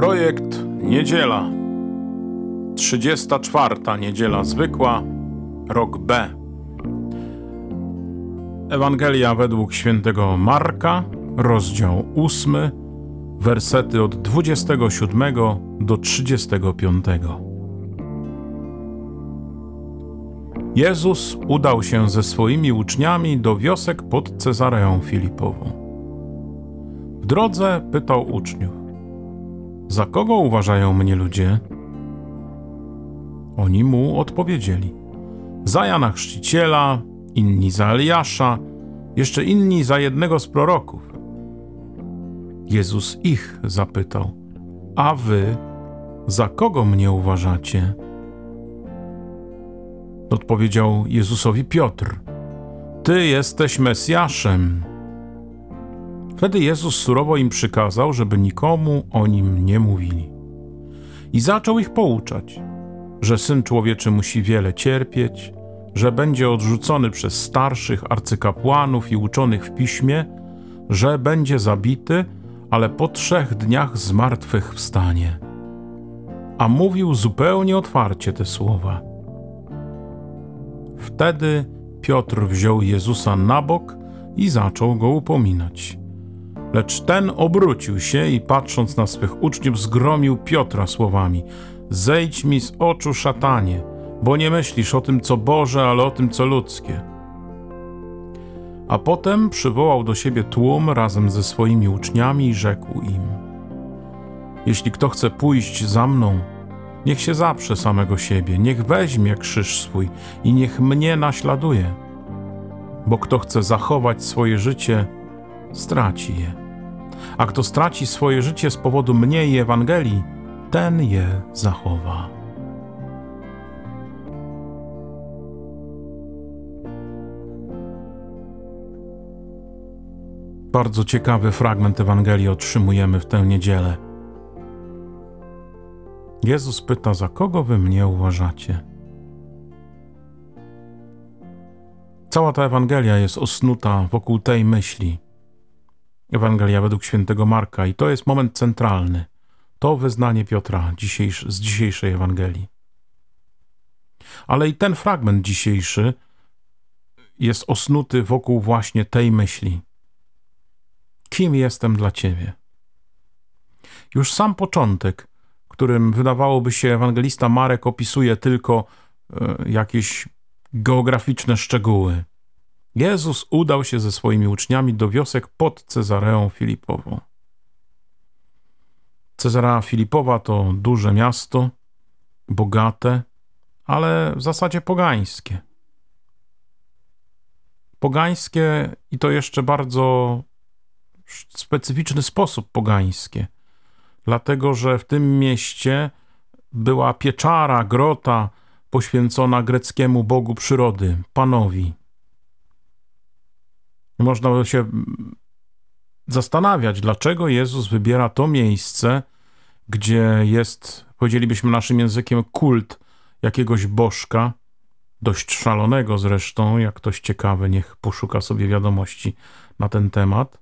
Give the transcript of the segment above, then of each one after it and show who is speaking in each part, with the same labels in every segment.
Speaker 1: Projekt Niedziela. 34. Niedziela Zwykła, rok B. Ewangelia według świętego Marka, rozdział 8, wersety od 27 do 35. Jezus udał się ze swoimi uczniami do wiosek pod Cezareą Filipową. W drodze pytał uczniów: Za kogo uważają mnie ludzie? Oni mu odpowiedzieli: Za Jana Chrzciciela, inni za Eliasza, jeszcze inni za jednego z proroków. Jezus ich zapytał: A wy za kogo mnie uważacie? Odpowiedział Jezusowi Piotr: Ty jesteś Mesjaszem. Wtedy Jezus surowo im przykazał, żeby nikomu o nim nie mówili. I zaczął ich pouczać, że syn człowieczy musi wiele cierpieć, że będzie odrzucony przez starszych arcykapłanów i uczonych w piśmie, że będzie zabity, ale po trzech dniach z martwych wstanie. A mówił zupełnie otwarcie te słowa. Wtedy Piotr wziął Jezusa na bok i zaczął go upominać. Lecz ten obrócił się i patrząc na swych uczniów, zgromił Piotra słowami: Zejdź mi z oczu, szatanie, bo nie myślisz o tym, co Boże, ale o tym, co ludzkie. A potem przywołał do siebie tłum razem ze swoimi uczniami i rzekł im: Jeśli kto chce pójść za mną, niech się zaprze samego siebie, niech weźmie krzyż swój i niech mnie naśladuje. Bo kto chce zachować swoje życie, straci je. A kto straci swoje życie z powodu mnie i Ewangelii, ten je zachowa. Bardzo ciekawy fragment Ewangelii otrzymujemy w tę niedzielę. Jezus pyta: Za kogo wy mnie uważacie? Cała ta Ewangelia jest osnuta wokół tej myśli. Ewangelia według świętego Marka, i to jest moment centralny. To wyznanie Piotra dzisiejsz, z dzisiejszej Ewangelii. Ale i ten fragment dzisiejszy jest osnuty wokół właśnie tej myśli. Kim jestem dla Ciebie? Już sam początek, którym wydawałoby się ewangelista Marek opisuje tylko e, jakieś geograficzne szczegóły. Jezus udał się ze swoimi uczniami do wiosek pod Cezareą Filipową. Cezarea Filipowa to duże miasto, bogate, ale w zasadzie pogańskie. Pogańskie i to jeszcze bardzo specyficzny sposób pogańskie, dlatego że w tym mieście była pieczara, grota poświęcona greckiemu bogu przyrody, Panowi. Można się zastanawiać, dlaczego Jezus wybiera to miejsce, gdzie jest, powiedzielibyśmy naszym językiem, kult jakiegoś bożka, dość szalonego zresztą, jak ktoś ciekawy, niech poszuka sobie wiadomości na ten temat,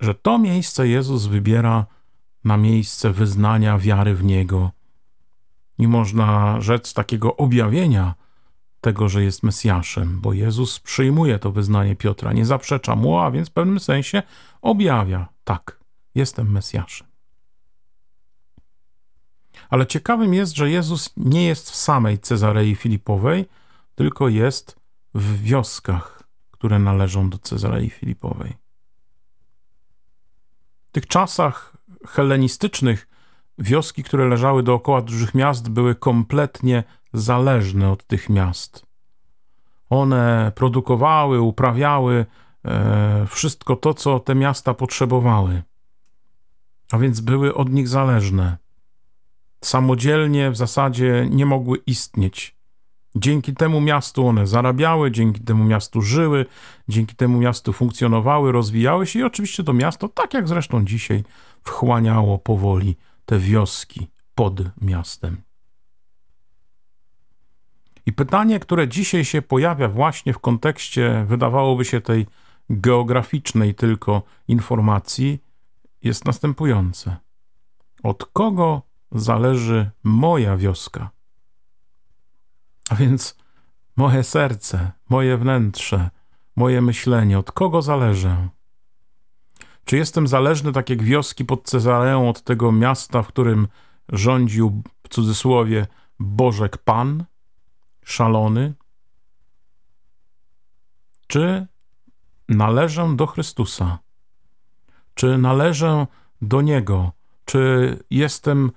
Speaker 1: że to miejsce Jezus wybiera na miejsce wyznania wiary w Niego. I można rzec takiego objawienia tego, że jest Mesjaszem, bo Jezus przyjmuje to wyznanie Piotra, nie zaprzecza mu, a więc w pewnym sensie objawia: tak, jestem Mesjaszem. Ale ciekawym jest, że Jezus nie jest w samej Cezarei Filipowej, tylko jest w wioskach, które należą do Cezarei Filipowej. W tych czasach helenistycznych wioski, które leżały dookoła dużych miast, były kompletnie zależne od tych miast. One produkowały, uprawiały e, wszystko to, co te miasta potrzebowały, a więc były od nich zależne. Samodzielnie w zasadzie nie mogły istnieć. Dzięki temu miastu one zarabiały, dzięki temu miastu żyły, dzięki temu miastu funkcjonowały, rozwijały się i oczywiście to miasto, tak jak zresztą dzisiaj, wchłaniało powoli te wioski pod miastem. I pytanie, które dzisiaj się pojawia właśnie w kontekście, wydawałoby się tej geograficznej tylko informacji, jest następujące. Od kogo zależy moja wioska? A więc moje serce, moje wnętrze, moje myślenie, od kogo zależę? Czy jestem zależny, tak jak wioski pod Cezareą, od tego miasta, w którym rządził, w cudzysłowie, Bożek Pan, szalony? Czy należę do Chrystusa? Czy należę do Niego? Czy jestem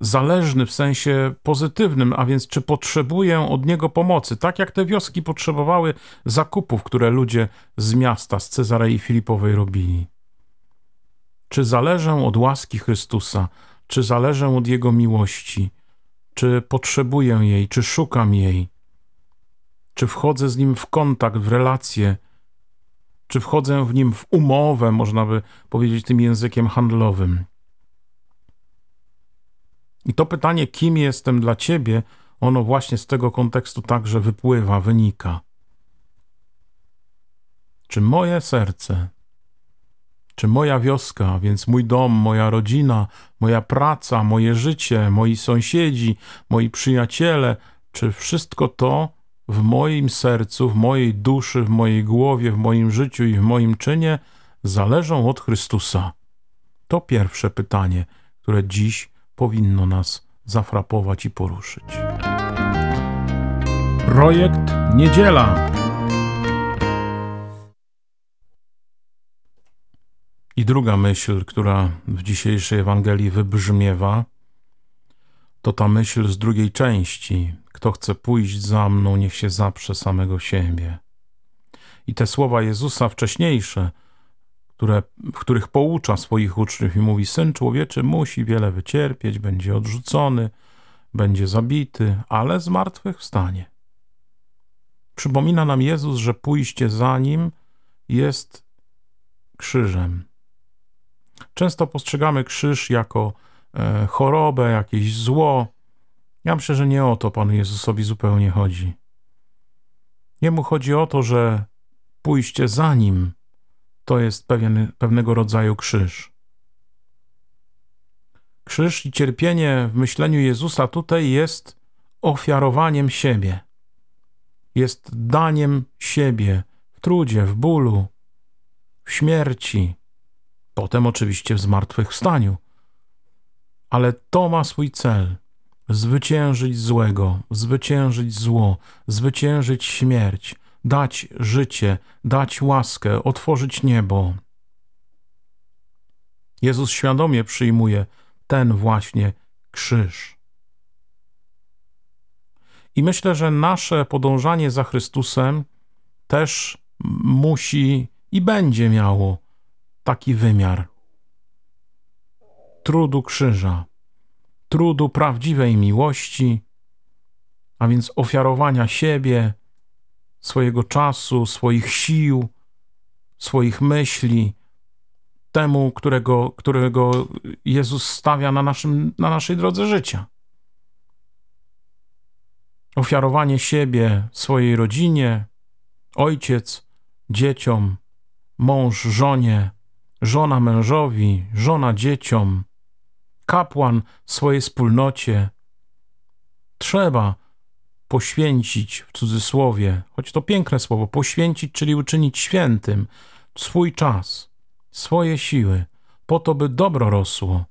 Speaker 1: zależny w sensie pozytywnym, a więc czy potrzebuję od Niego pomocy? Tak jak te wioski potrzebowały zakupów, które ludzie z miasta, z Cezarei Filipowej robili. Czy zależę od łaski Chrystusa? Czy zależę od Jego miłości? Czy potrzebuję jej? Czy szukam jej? Czy wchodzę z Nim w kontakt, w relacje? Czy wchodzę w Nim w umowę, można by powiedzieć tym językiem handlowym? I to pytanie, kim jestem dla Ciebie, ono właśnie z tego kontekstu także wypływa, wynika. Czy moje serce czy moja wioska, więc mój dom, moja rodzina, moja praca, moje życie, moi sąsiedzi, moi przyjaciele, czy wszystko to w moim sercu, w mojej duszy, w mojej głowie, w moim życiu i w moim czynie zależą od Chrystusa? To pierwsze pytanie, które dziś powinno nas zafrapować i poruszyć. Projekt Niedziela. I druga myśl, która w dzisiejszej Ewangelii wybrzmiewa, to ta myśl z drugiej części. Kto chce pójść za mną, niech się zaprze samego siebie. I te słowa Jezusa wcześniejsze, które, w których poucza swoich uczniów i mówi: Syn człowieczy musi wiele wycierpieć, będzie odrzucony, będzie zabity, ale z martwych wstanie. Przypomina nam Jezus, że pójście za nim jest krzyżem. Często postrzegamy krzyż jako e, chorobę, jakieś zło. Ja myślę, że nie o to Panu Jezusowi zupełnie chodzi. Jemu chodzi o to, że pójście za Nim to jest pewien, pewnego rodzaju krzyż. Krzyż i cierpienie w myśleniu Jezusa tutaj jest ofiarowaniem siebie. Jest daniem siebie w trudzie, w bólu, w śmierci, Potem oczywiście w zmartwychwstaniu. Ale to ma swój cel. Zwyciężyć złego, zwyciężyć zło, zwyciężyć śmierć, dać życie, dać łaskę, otworzyć niebo. Jezus świadomie przyjmuje ten właśnie krzyż. I myślę, że nasze podążanie za Chrystusem też musi i będzie miało taki wymiar trudu krzyża, trudu prawdziwej miłości, a więc ofiarowania siebie, swojego czasu, swoich sił, swoich myśli, temu, którego, którego Jezus stawia na, naszym, na naszej drodze życia. Ofiarowanie siebie, swojej rodzinie, ojciec, dzieciom, mąż, żonie, żona mężowi, żona dzieciom, kapłan swojej wspólnocie. Trzeba poświęcić w cudzysłowie, choć to piękne słowo, poświęcić, czyli uczynić świętym swój czas, swoje siły, po to, by dobro rosło,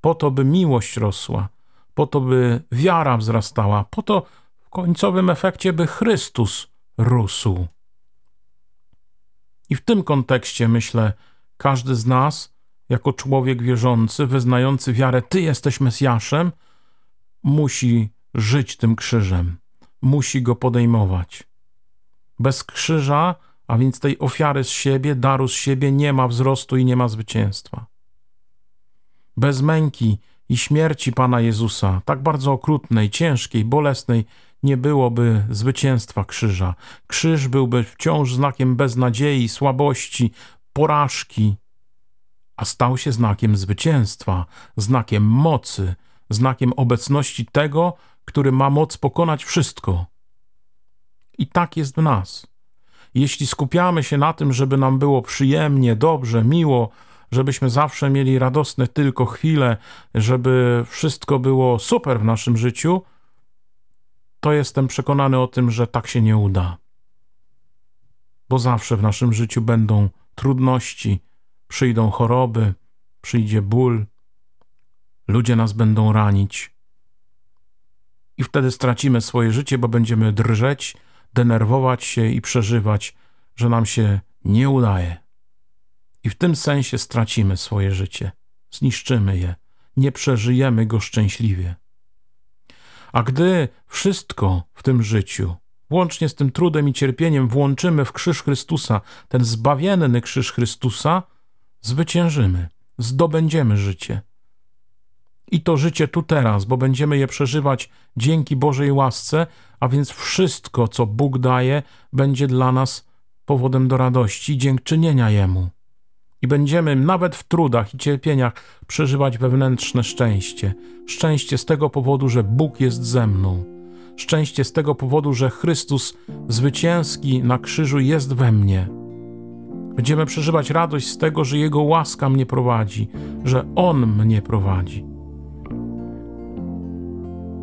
Speaker 1: po to, by miłość rosła, po to, by wiara wzrastała, po to w końcowym efekcie, by Chrystus rósł. I w tym kontekście myślę, każdy z nas, jako człowiek wierzący, wyznający wiarę, Ty jesteś Mesjaszem, musi żyć tym krzyżem, musi go podejmować. Bez krzyża, a więc tej ofiary z siebie, daru z siebie, nie ma wzrostu i nie ma zwycięstwa. Bez męki i śmierci Pana Jezusa, tak bardzo okrutnej, ciężkiej, bolesnej, nie byłoby zwycięstwa krzyża. Krzyż byłby wciąż znakiem beznadziei, słabości, porażki, a stał się znakiem zwycięstwa, znakiem mocy, znakiem obecności tego, który ma moc pokonać wszystko. I tak jest w nas. Jeśli skupiamy się na tym, żeby nam było przyjemnie, dobrze, miło, żebyśmy zawsze mieli radosne tylko chwile, żeby wszystko było super w naszym życiu, to jestem przekonany o tym, że tak się nie uda. Bo zawsze w naszym życiu będą trudności, przyjdą choroby, przyjdzie ból, ludzie nas będą ranić. I wtedy stracimy swoje życie, bo będziemy drżeć, denerwować się i przeżywać, że nam się nie udaje. I w tym sensie stracimy swoje życie, zniszczymy je, nie przeżyjemy go szczęśliwie. A gdy wszystko w tym życiu, łącznie z tym trudem i cierpieniem, włączymy w krzyż Chrystusa, ten zbawienny krzyż Chrystusa, zwyciężymy, zdobędziemy życie. I to życie tu teraz, bo będziemy je przeżywać dzięki Bożej łasce, a więc wszystko, co Bóg daje, będzie dla nas powodem do radości dziękczynienia Jemu. I będziemy nawet w trudach i cierpieniach przeżywać wewnętrzne szczęście. Szczęście z tego powodu, że Bóg jest ze mną. Szczęście z tego powodu, że Chrystus zwycięski na krzyżu jest we mnie. Będziemy przeżywać radość z tego, że Jego łaska mnie prowadzi, że On mnie prowadzi.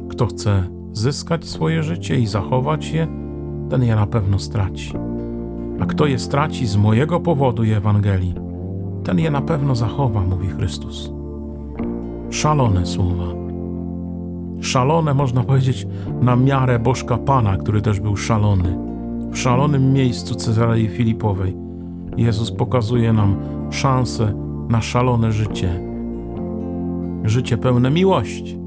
Speaker 1: Kto chce zyskać swoje życie i zachować je, ten je na pewno straci. A kto je straci z mojego powodu i Ewangelii, ten je na pewno zachowa, mówi Chrystus. Szalone słowa. Szalone, można powiedzieć, na miarę Bożka Pana, który też był szalony. W szalonym miejscu Cezarei Filipowej Jezus pokazuje nam szansę na szalone życie. Życie pełne miłości.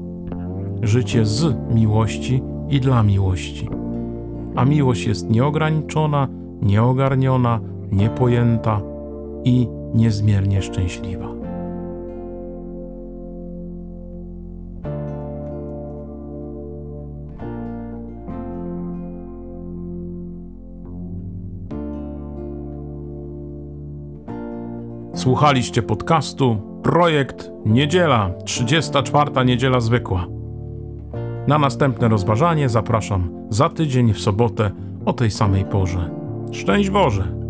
Speaker 1: Życie z miłości i dla miłości. A miłość jest nieograniczona, nieogarniona, niepojęta i niezmiernie szczęśliwa. Słuchaliście podcastu Projekt Niedziela, 34. Niedziela Zwykła. Na następne rozważanie zapraszam za tydzień w sobotę o tej samej porze. Szczęść Boże!